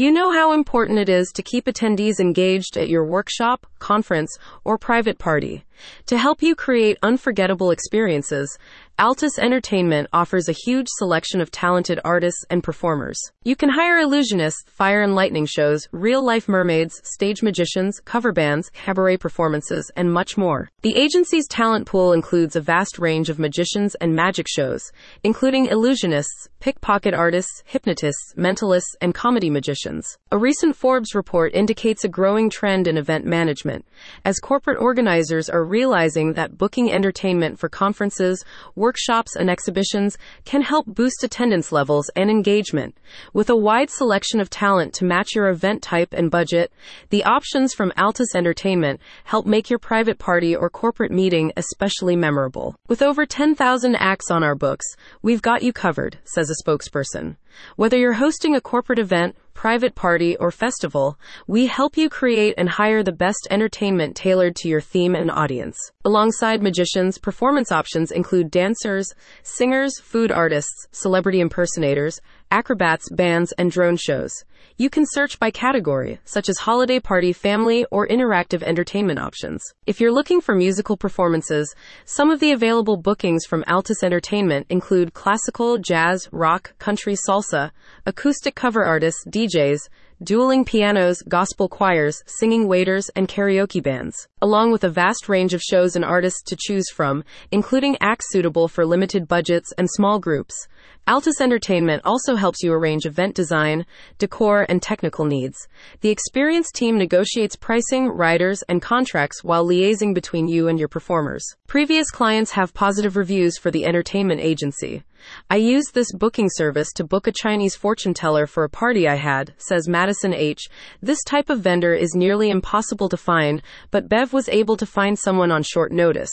You know how important it is to keep attendees engaged at your workshop, conference, or private party. To help you create unforgettable experiences, Altus Entertainment offers a huge selection of talented artists and performers. You can hire illusionists, fire and lightning shows, real life mermaids, stage magicians, cover bands, cabaret performances, and much more. The agency's talent pool includes a vast range of magicians and magic shows, including illusionists, pickpocket artists, hypnotists, mentalists, and comedy magicians. A recent Forbes report indicates a growing trend in event management, as corporate organizers are realizing that booking entertainment for conferences, workshops, and exhibitions can help boost attendance levels and engagement. With a wide selection of talent to match your event type and budget, the options from Altus Entertainment help make your private party or corporate meeting especially memorable. With over 10,000 acts on our books, we've got you covered, says a spokesperson. Whether you're hosting a corporate event, private party, or festival, we help you create and hire the best entertainment tailored to your theme and audience. Alongside magicians, performance options include dancers, singers, food artists, celebrity impersonators, acrobats, bands, and drone shows. You can search by category, such as holiday party, family, or interactive entertainment options. If you're looking for musical performances, some of the available bookings from Altus Entertainment include classical, jazz, rock, country, salsa, acoustic cover artists, DJs, dueling pianos, gospel choirs, singing waiters, and karaoke bands, along with a vast range of shows and artists to choose from, including acts suitable for limited budgets and small groups. Altus Entertainment also helps you arrange event design, decor, and technical needs. The experienced team negotiates pricing, riders, and contracts while liaising between you and your performers. Previous clients have positive reviews for the entertainment agency. I used this booking service to book a Chinese fortune teller for a party I had, says Madison H. This type of vendor is nearly impossible to find, but Bev was able to find someone on short notice.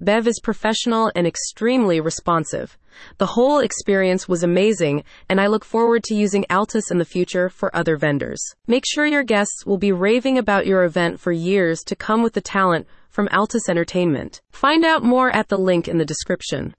Bev is professional and extremely responsive. The whole experience was amazing, and I look forward to using Altus in the future for other vendors. Make sure your guests will be raving about your event for years to come with the talent from Altus Entertainment. Find out more at the link in the description.